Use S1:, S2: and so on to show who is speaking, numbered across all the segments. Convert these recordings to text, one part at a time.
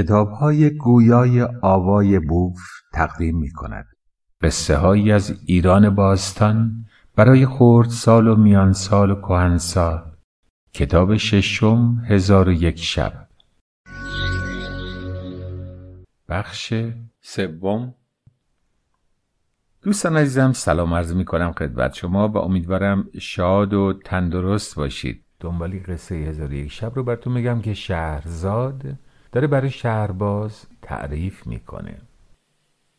S1: کتاب های گویای آوای بوف تقدیم می کند. قصه هایی از ایران باستان برای خورد سال و میان سال و کهن سال کتاب ششم هزار و یک شب. بخش سوم. دوستان عزیزم سلام عرض می کنم خدمت شما و امیدوارم شاد و تندرست باشید. دنبالی قصه هزار یک شب رو براتون میگم که شهرزاد داره برای شهرباز تعریف می‌کنه.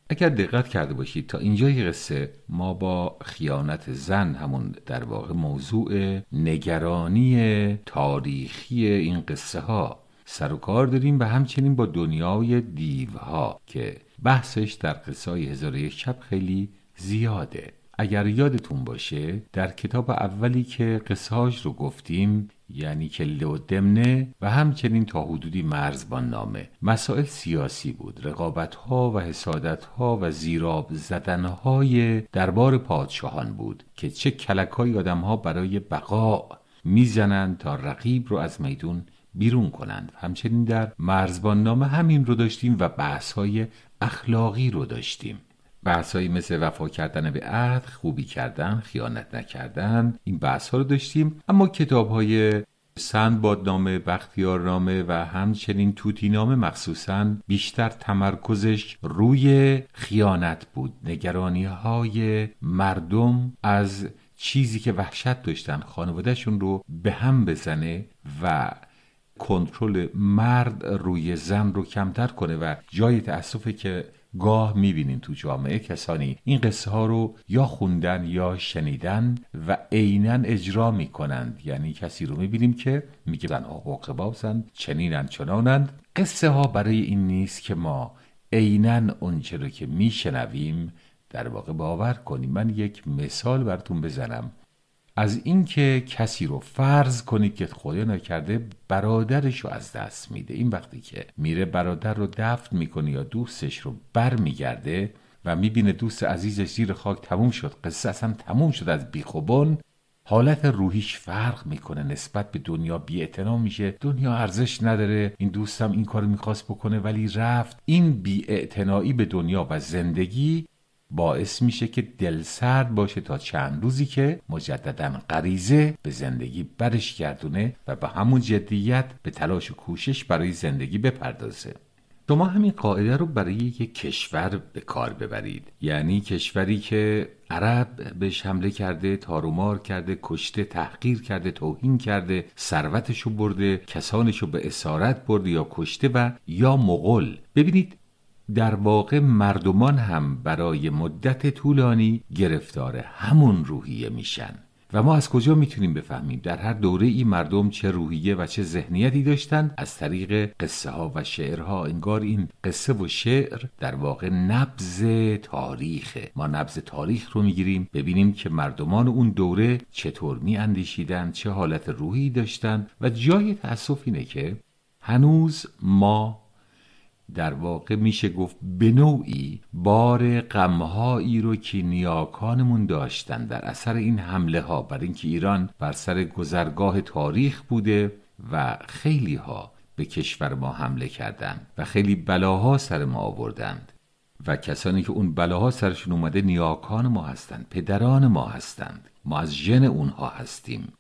S1: اگر دقت کرده باشید تا اینجای قصه. ما با خیانت زن همون در واقع موضوع نگرانی تاریخی این قصه ها سر و کار داریم و همچنین با دنیای دیوها که بحثش در قصه های هزار شب خیلی زیاده. اگر یادتون باشه در کتاب اولی که قصهاش رو گفتیم یعنی کله و دمنه و همچنین تا حدودی مرزبان نامه. مسائل سیاسی بود. رقابت ها و حسادت ها و زیراب زدن های دربار پادشاهان بود که چه کلک های آدم ها برای بقا می‌زنند تا رقیب رو از میدون بیرون کنند. همچنین در مرزبان نامه همین رو داشتیم و بحث های اخلاقی رو داشتیم. بحثایی مثل وفا کردن به عهد خوبی کردن خیانت نکردن این بحث ها رو داشتیم. اما کتاب های سند بادنامه بختیارنامه و همچنین توتینامه مخصوصا بیشتر تمرکزش روی خیانت بود. نگرانی های مردم از چیزی که وحشت داشتن خانوادهشون رو به هم بزنه و کنترل مرد روی زن رو کمتر کنه و جای تأسفه که گاه می‌بینیم تو جامعه کسانی. این قصه ها رو یا خوندن یا شنیدن و عینا اجرا می‌کنند. یعنی کسی رو می‌بینیم که میگه زن زن چنینند چنانند قصه ها برای این نیست که ما عینا اونچه رو که میشنویم در واقع باور کنیم. من یک مثال براتون بزنم. از اینکه کسی رو فرض کنید که خدا نکرده برادرش رو از دست میده. این وقتی که میره برادر رو دفن می‌کنه یا دوستش رو بر میگرده و می‌بینه دوست عزیزش زیر خاک تموم شد قصه اصلا تموم شد از بیخوبان حالت روحیش فرق می‌کنه. نسبت به دنیا بی میشه. دنیا ارزش نداره. این دوستم این کار می‌خواست بکنه ولی رفت. این بی به دنیا و زندگی باعث میشه که دل سرد باشه تا چند روزی که مجددا غریزه به زندگی برش گردونه و به همون جدیت به تلاش و کوشش برای زندگی بپردازه. شما همین قاعده رو برای یک کشور به کار ببرید. یعنی کشوری که عرب بهش حمله کرده تارومار کرده کشته تحقیر کرده توهین کرده ثروتشو برده کسانشو به اسارت برده یا کشته و یا مغل ببینید در واقع مردمان هم برای مدت طولانی گرفتار همون روحیه میشن. و ما از کجا می‌تونیم بفهمیم؟ در هر دوره ای مردم چه روحیه و چه ذهنیتی داشتند از طریق قصه ها و شعرها. انگار این قصه و شعر در واقع نبز تاریخه ما نبز تاریخ رو می‌گیریم ببینیم که مردمان اون دوره چطور میاندیشیدند چه حالت روحی داشتند و جای تأسف اینه که هنوز ما در واقع میشه گفت به نوعی بار غمهایی رو که نیاکانمون داشتن در اثر این حمله ها بر اینکه ایران بر سر گذرگاه تاریخ بوده و خیلی ها به کشور ما حمله کردند و خیلی بلاها سر ما آوردند و کسانی که اون بلاها سرشون اومده نیاکان ما هستند پدران ما هستند. ما از ژن اونها هستیم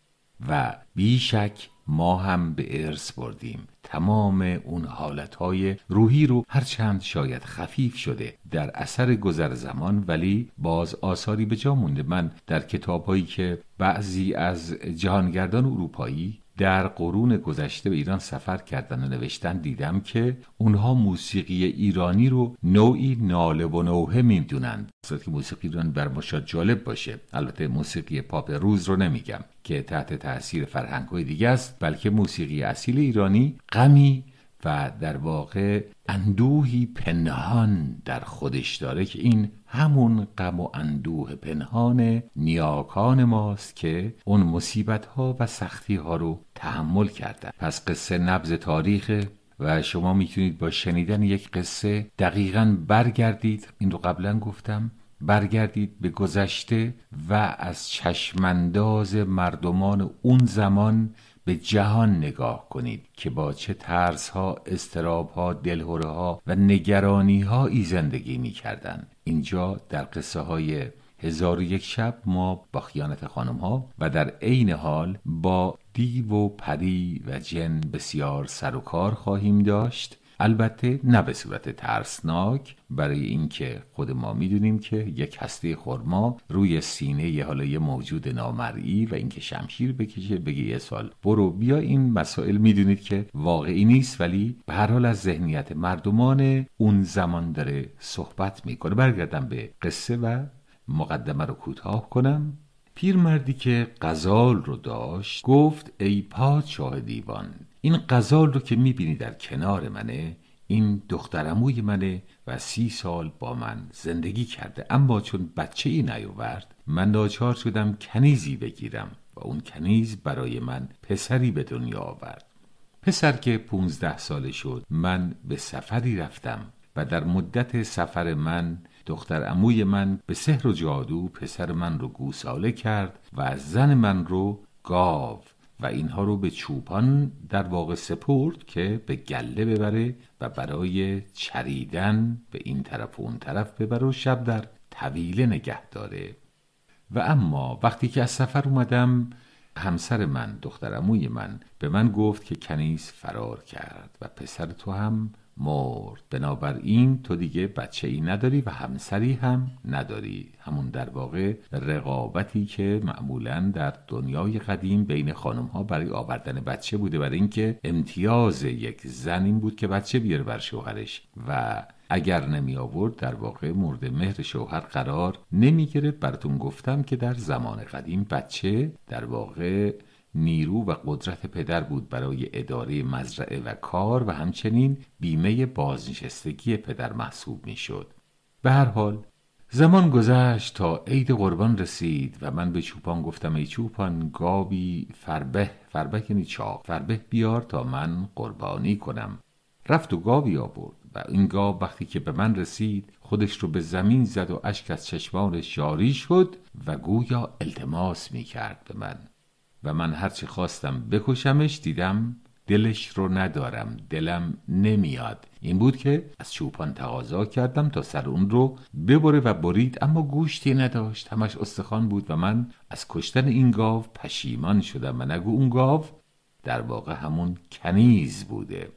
S1: و بیشک ما هم به ارث بردیم. تمام اون حالتهای روحی رو هرچند شاید خفیف شده در اثر گذر زمان ولی باز آثاری به جا مونده. من در کتابهایی که بعضی از جهانگردان اروپایی در قرون گذشته به ایران سفر کردن و نوشتن دیدم که اونها موسیقی ایرانی رو نوعی ناله و نوحه می‌دونند. که موسیقی ایران بر ما جالب باشه. البته موسیقی پاپ روز رو نمیگم که تحت تاثیر فرهنگ های دیگه است بلکه موسیقی اصیل ایرانی غمی و در واقع اندوهی پنهان در خودش داره که این همون غم و اندوه پنهان نیاکان ماست که اون مصیبت ها و سختی ها رو تحمل کردن پس قصه نبز تاریخ و شما می‌تونید با شنیدن یک قصه دقیقا برگردید. این رو قبلا گفتم. برگردید به گذشته و از چشمانداز مردمان اون زمان به جهان نگاه کنید که با چه ترس ها استراب ها دلهوره ها و نگرانی هایی زندگی می کردن. اینجا در قصه های هزار و یک شب ما با خیانت خانم ها و در عین حال با دیو و پری و جن بسیار سر و کار خواهیم داشت البته نه به صورت ترسناک برای اینکه خود ما می‌دونیم که یک هسته خرما روی سینه یه حالا یه موجود نامرئی و اینکه شمشیر بکشه بگه یه سال برو. بیا این مسائل می‌دونید که واقعی نیست ولی به هر حال از ذهنیت مردمان اون زمان داره صحبت می‌کنه. برگردم به قصه و مقدمه رو کوتاه کنم. پیرمردی که غزال رو داشت گفت ای پادشاه دیوان این غزال رو که می‌بینی در کنار منه این دخترموی منه و سی سال با من زندگی کرده. اما چون بچه ای نیاورد من ناچار شدم کنیزی بگیرم و اون کنیز برای من پسری به دنیا آورد. پسر که پونزده ساله شد من به سفری رفتم و در مدت سفر من دختر اموی من به سحر و جادو پسر من رو گوساله کرد و زن من رو گاو و اینها رو به چوپان در واقع سپرد که به گله ببره و برای چریدن به این طرف و اون طرف ببره و شب در طویله نگه داره. و اما وقتی که از سفر اومدم همسر من دخترموی من به من گفت که کنیز فرار کرد و پسر تو هم مرد. بنابراین تو دیگه بچه ای نداری و همسری هم نداری. همون در واقع رقابتی که معمولا در دنیای قدیم بین خانم ها برای آوردن بچه بوده. برای اینکه امتیاز یک زن این بود که بچه بیاره بر شوهرش. و اگر نمی آورد در واقع مورد مهر شوهر قرار نمی گرفت براتون گفتم که در زمان قدیم بچه در واقع نیرو و قدرت پدر بود برای اداره مزرعه و کار و همچنین بیمه بازنشستگی پدر محسوب می‌شد. به هر حال زمان گذشت تا عید قربان رسید و من به چوپان گفتم ای چوپان گابی فربه فربه یعنی چاق فربه بیار تا من قربانی کنم رفت و گاوی آورد و این گاو وقتی که به من رسید خودش رو به زمین زد و اشک از چشمانش جاری شد و گویا التماس می کرد به من و من هرچی خواستم بکشمش دیدم دلش رو ندارم دلم نمیاد. این بود که از چوپان تقاضا کردم تا سر اون رو ببره و برید اما گوشتی نداشت. همش استخوان بود و من از کشتن این گاو پشیمان شدم و نگو اون گاو در واقع همون کنیز بوده.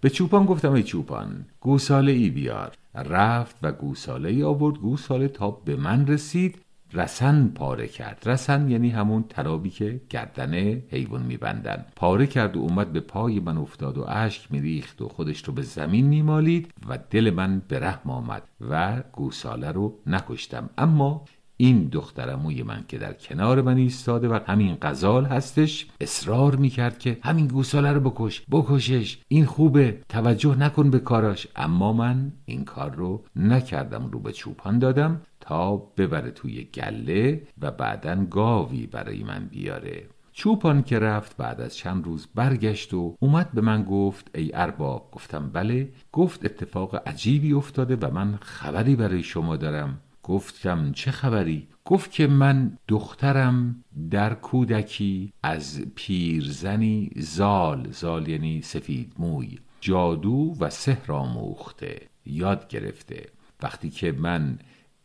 S1: به چوپان گفتم ای چوپان گوساله ای بیار. رفت و گوساله ای آورد. گوساله تا به من رسید. رسن پاره کرد. رسن یعنی همون ترابی که گردن حیوان میبندن. پاره کرد و اومد به پای من افتاد و اشک میریخت و خودش رو به زمین میمالید و دل من به رحم آمد و گوساله رو نکشتم. اما این دخترموی من که در کنار من ایستاده و همین غزال هستش اصرار می‌کرد که همین گوساله رو بکش بکشش. این خوبه توجه نکن به کاراش. اما من این کار رو نکردم رو به چوپان دادم تا ببره توی گله و بعدا گاوی برای من بیاره. چوپان که رفت بعد از چند روز برگشت و اومد به من گفت ای ارباب. گفتم بله. گفت اتفاق عجیبی افتاده و من خبری برای شما دارم. گفتم چه خبری؟ گفت که من دخترم در کودکی از پیرزنی زال. زال یعنی سفید موی. جادو و سحر آموخته یاد گرفته. وقتی که من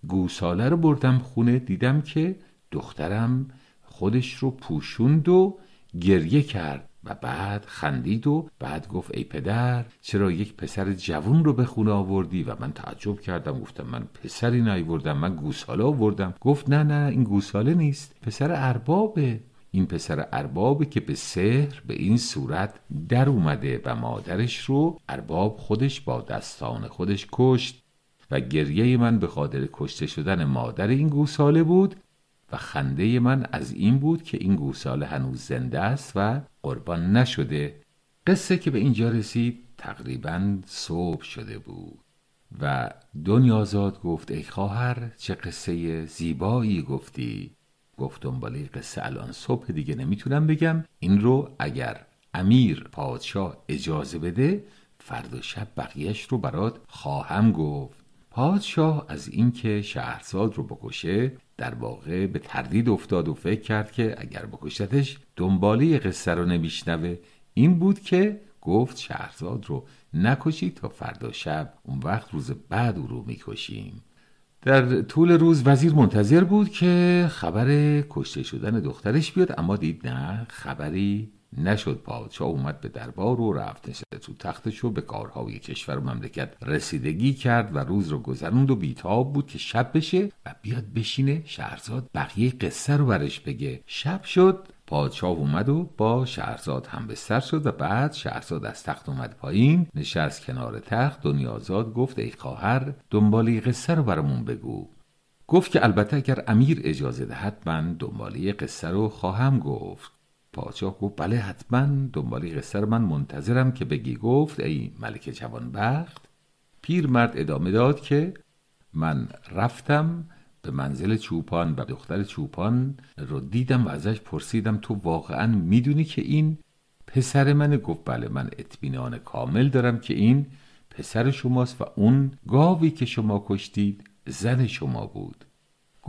S1: گوساله رو بردم خونه دیدم که دخترم خودش رو پوشوند و گریه کرد و بعد خندید و بعد گفت ای پدر چرا یک پسر جوون رو به خونه آوردی؟ و من تعجب کردم گفتم من پسری نیوردم من گوساله آوردم. گفت نه نه این گوساله نیست پسر اربابه. این پسر اربابه که به سحر به این صورت در اومده و مادرش رو ارباب خودش با دستان خودش کشت. و گریه من به خاطر کشته شدن مادر این گوساله بود و خنده من از این بود که این گوساله هنوز زنده است و قربان نشده. قصه که به اینجا رسید تقریبا صبح شده بود و دنیازاد گفت ای خواهر چه قصه زیبایی گفتی؟ گفت دنباله قصه الان صبح دیگه نمی‌تونم بگم. این رو اگر امیر پادشاه اجازه بده فردا شب بقیهش رو برات خواهم گفت. پادشاه از اینکه شهرزاد رو بکشه در واقع به تردید افتاد و فکر کرد که اگر بکشتش دنباله قصه رو نمیشنوه. این بود که گفت شهرزاد رو نکشید تا فردا شب اون وقت روز بعد او رو می‌کشیم. در طول روز وزیر منتظر بود که خبر کشته شدن دخترش بیاد اما دید نه خبری نشد پادشاه اومد به دربار و رفت نشسته تو تختش و به کارهای کشور و مملکت رسیدگی کرد و روز رو گذروند و بیتاب بود که شب بشه و بیاد بشینه شهرزاد بقیه قصه رو برش بگه. شب شد پادشاه اومد و با شهرزاد هم بستر شد و بعد شهرزاد از تخت اومد پایین نشست کنار تخت دنیازاد گفت ای خواهر دنبالی قصه رو برامون بگو. گفت که البته اگر امیر اجازه دهد من دنبالی قصه رو خواهم گفت. پادشاه گفت بله حتما. دنبالی قصه من منتظرم که بگی. گفت ای ملک جوانبخت. مرد ادامه داد که من رفتم به منزل چوپان و دختر چوپان رو دیدم و ازش پرسیدم تو واقعا می‌دونی که این پسر منه؟ گفت بله من اطمینان کامل دارم که این پسر شماست و اون گاوی که شما کشتید زن شما بود.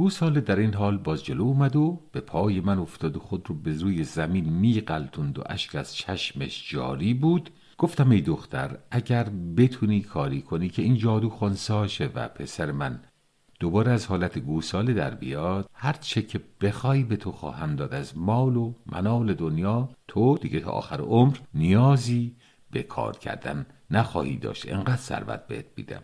S1: گوساله در این حال باز جلو اومد و به پای من افتاد و خود رو به روی زمین میقلتوند و اشک از چشمش جاری بود. گفتم ای دختر اگر بتونی کاری کنی که این جادو خونساشه و پسر من دوباره از حالت گوساله در بیاد هر چه که بخوای به تو خواهم داد از مال و منال دنیا تو دیگه تا آخر عمر نیازی به کار کردن نخواهی داشت. انقدر ثروت بهت بیدم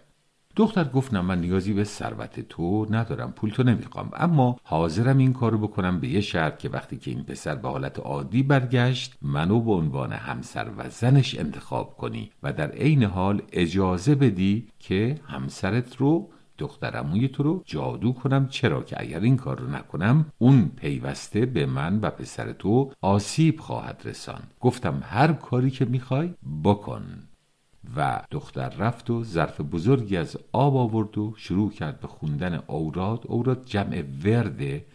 S1: دختر گفت نه من نیازی به ثروت تو ندارم پول تو نمی‌خوام. اما حاضرم این کارو بکنم به یه شرط که وقتی که این پسر به حالت عادی برگشت منو به عنوان همسر و زنش انتخاب کنی و در عین حال اجازه بدی که همسرت رو دخترموی تو رو جادو کنم. چرا که اگر این کار رو نکنم اون پیوسته به من و پسر تو آسیب خواهد رسان گفتم هر کاری که می‌خوای بکن. و دختر رفت و ظرف بزرگی از آب آورد و شروع کرد به خوندن اوراد. اوراد جمع ورده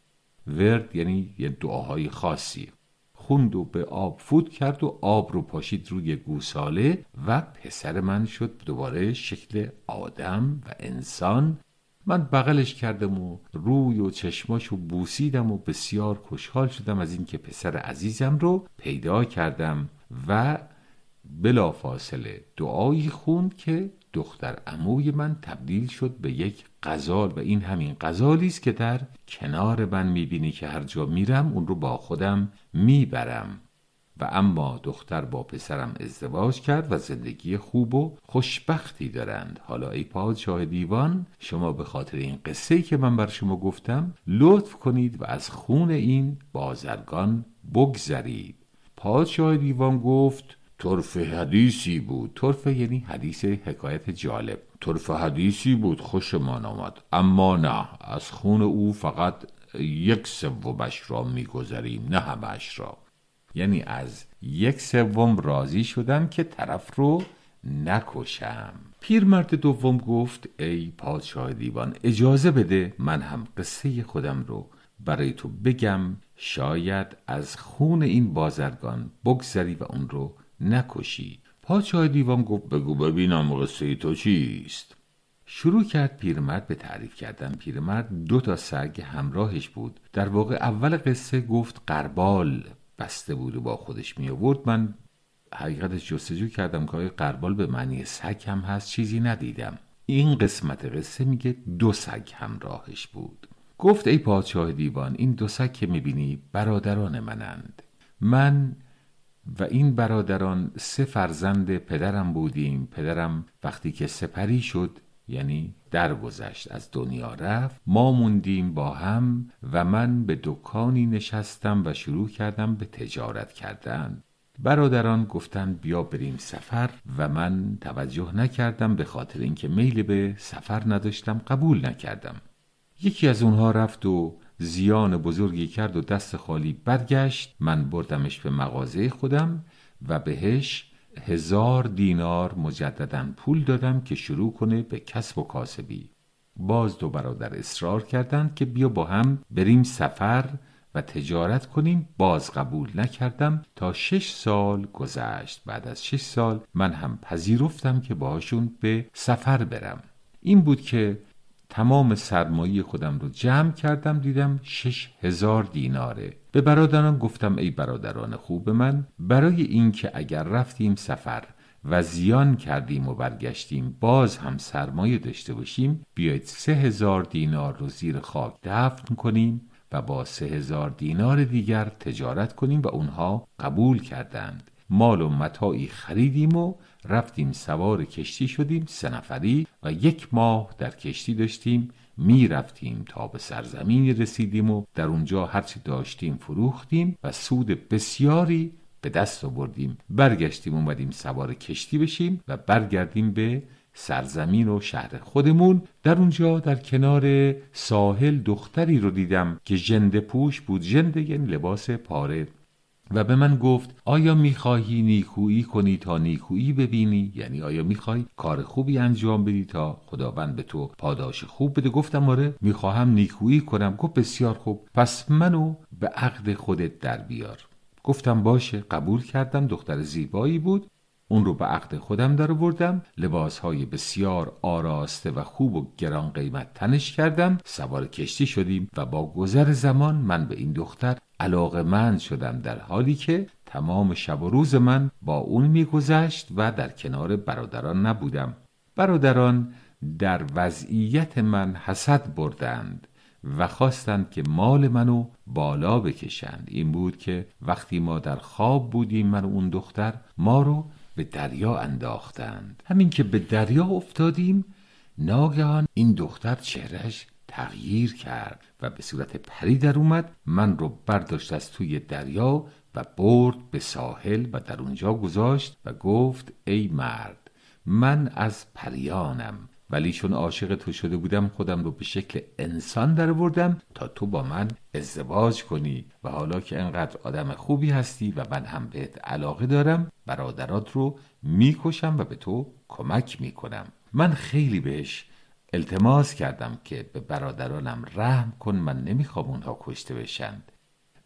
S1: ورد یعنی یه دعاهای خاصی. خوند و به آب فوت کرد و آب رو پاشید روی گوساله و پسر من شد دوباره شکل آدم و انسان. من بغلش کردم و روی و چشماشو بوسیدم و بسیار خوشحال شدم از اینکه پسر عزیزم رو پیدا کردم و بلا فاصله دعایی خوند که دختر عموی من تبدیل شد به یک غزال و این همین غزالی است که در کنار من می‌بینی که هر جا میرم اون رو با خودم می‌برم. و اما دختر با پسرم ازدواج کرد و زندگی خوب و خوشبختی دارند. حالا ای پادشاه دیوان شما به خاطر این قصه که من بر شما گفتم لطف کنید و از خون این بازرگان بگذرید. پادشاه دیوان گفت طرف حدیثی بود. طرف یعنی حدیث حکایت جالب. طرف حدیثی بود خوشمان آمد. اما نه از خون او فقط یک سومش را میگذریم نه همش را. یعنی از یک سوم راضی شدم که طرف رو نکشم. پیرمرد دوم گفت ای پادشاه دیوان اجازه بده من هم قصه خودم رو برای تو بگم. شاید از خون این بازرگان بگذری و اون رو نکشی. پادشاه دیوان گفت بگو ببینم قصه تو چیست. شروع کرد پیرمرد به تعریف کردن. پیرمرد دو تا سگ همراهش بود. در واقع اول قصه گفت قربال. بسته بود و با خودش می آورد من حقیقتش جستجو کردم که قربال به معنی سگ هم هست؟ چیزی ندیدم. این قسمت قصه میگه دو سگ همراهش بود. گفت ای پادشاه دیوان این دو سگ که می‌بینی برادران منند. من و این برادران سه فرزند پدرم بودیم. پدرم وقتی که سپری شد یعنی درگذشت از دنیا رفت. ما موندیم با هم و من به دکانی نشستم و شروع کردم به تجارت کردن. برادران گفتند بیا بریم سفر و من توجه نکردم به خاطر اینکه میل به سفر نداشتم قبول نکردم. یکی از اونها رفت و زیان بزرگی کرد و دست خالی برگشت. من بردمش به مغازه خودم و بهش هزار دینار مجددا پول دادم که شروع کنه به کسب و کاسبی. باز دو برادر اصرار کردند که بیا با هم بریم سفر و تجارت کنیم. باز قبول نکردم. تا شش سال گذشت. بعد از شش سال من هم پذیرفتم که باهاشون به سفر برم. این بود که تمام سرمایه خودم رو جمع کردم دیدم شش هزار دیناره. به برادران گفتم ای برادران خوب من برای اینکه اگر رفتیم سفر و زیان کردیم و برگشتیم باز هم سرمایه داشته باشیم بیایید سه هزار دینار رو زیر خاک دفن کنیم و با سه هزار دینار دیگر تجارت کنیم و اونها قبول کردند. مال و متاعی خریدیم و رفتیم سوار کشتی شدیم سه نفری و یک ماه در کشتی داشتیم. می رفتیم تا به سرزمینی رسیدیم و در اونجا هرچی داشتیم فروختیم و سود بسیاری به دست آوردیم. برگشتیم اومدیم سوار کشتی بشیم و برگردیم به سرزمین و شهر خودمون. در اونجا در کنار ساحل دختری رو دیدم که جنده پوش بود جنده یعنی لباس پاره. و به من گفت آیا می‌خواهی نیکویی کنی تا نیکویی ببینی؟ یعنی آیا می‌خوای کار خوبی انجام بدی تا خداوند به تو پاداش خوب بده؟ گفتم آره می‌خواهم نیکویی کنم. گفت بسیار خوب. پس منو به عقد خودت در بیار. گفتم باشه. قبول کردم. دختر زیبایی بود. اون رو به عقد خودم در بردم لباس های بسیار آراسته و خوب و گران قیمت تنش کردم سوار کشتی شدیم و با گذر زمان من به این دختر علاقه من شدم در حالی که تمام شب و روز من با اون میگذشت و در کنار برادران نبودم. برادران در وضعیت من حسد بردند و خواستند که مال منو بالا بکشند. این بود که وقتی ما در خواب بودیم من و اون دختر ما رو به دریا انداختند. همین که به دریا افتادیم ناگهان این دختر چهرش تغییر کرد و به صورت پری در اومد من رو برداشت از توی دریا و برد به ساحل و در اونجا گذاشت و گفت ای مرد من از پریانم. ولی چون عاشق تو شده بودم خودم رو به شکل انسان در بردم تا تو با من ازدواج کنی و حالا که انقدر آدم خوبی هستی و من هم بهت علاقه دارم برادرات رو می‌کشم و به تو کمک می‌کنم. من خیلی بهش التماس کردم که به برادرانم رحم کن من نمی‌خوام اونها کشته بشند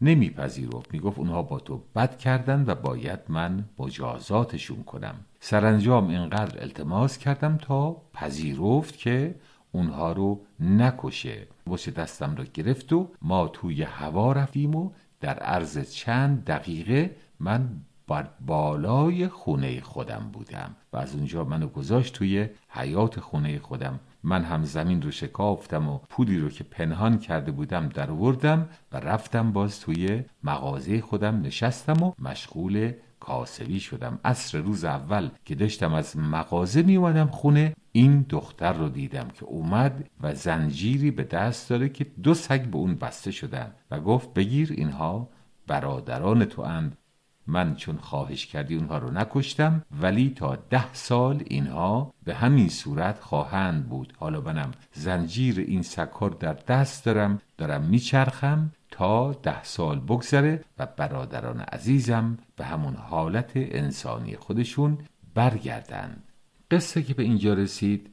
S1: نمیپذیرفت. می‌گفت اونها با تو بد کردن و باید من مجازاتشون کنم. سرانجام اینقدر التماس کردم تا پذیرفت که اونها رو نکشه. وش دستم را گرفت و ما توی هوا رفتیم و در عرض چند دقیقه من بر بالای خونه خودم بودم و از اونجا منو گذاشت توی حیات خونه خودم. من هم زمین رو شکافتم و پولی رو که پنهان کرده بودم در وردم و رفتم باز توی مغازه خودم نشستم و مشغول کاسبی شدم. عصر روز اول که داشتم از مغازه می اومدم خونه این دختر رو دیدم که اومد و زنجیری به دست داره که دو سگ به اون بسته شدن و گفت بگیر اینها برادران تو اند. من چون خواهش کردی اونها رو نکشتم ولی تا ده سال اینها به همین صورت خواهند بود. حالا منم زنجیر این سکر در دست دارم دارم میچرخم تا ده سال بگذره و برادران عزیزم به همون حالت انسانی خودشون برگردن. قصه که به اینجا رسید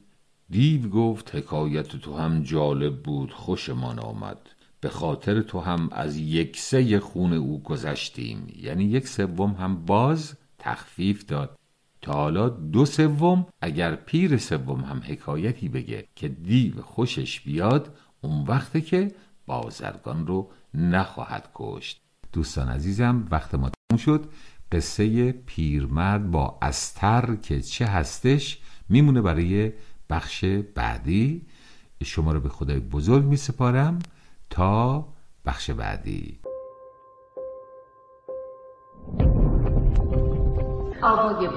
S1: دیو گفت حکایت تو هم جالب بود خوشمان آمد. به خاطر تو هم از یک سه خون او گذشتیم. یعنی یک سوم هم باز تخفیف داد. تا حالا دو سوم اگر پیر سوم هم حکایتی بگه که دیو خوشش بیاد اون وقته که بازرگان رو نخواهد کشت. دوستان عزیزم وقت ما تموم شد. قصه پیرمرد با استر که چه هستش میمونه برای بخش بعدی. شما رو به خدای بزرگ می سپارم تا بخش بعدی. آوای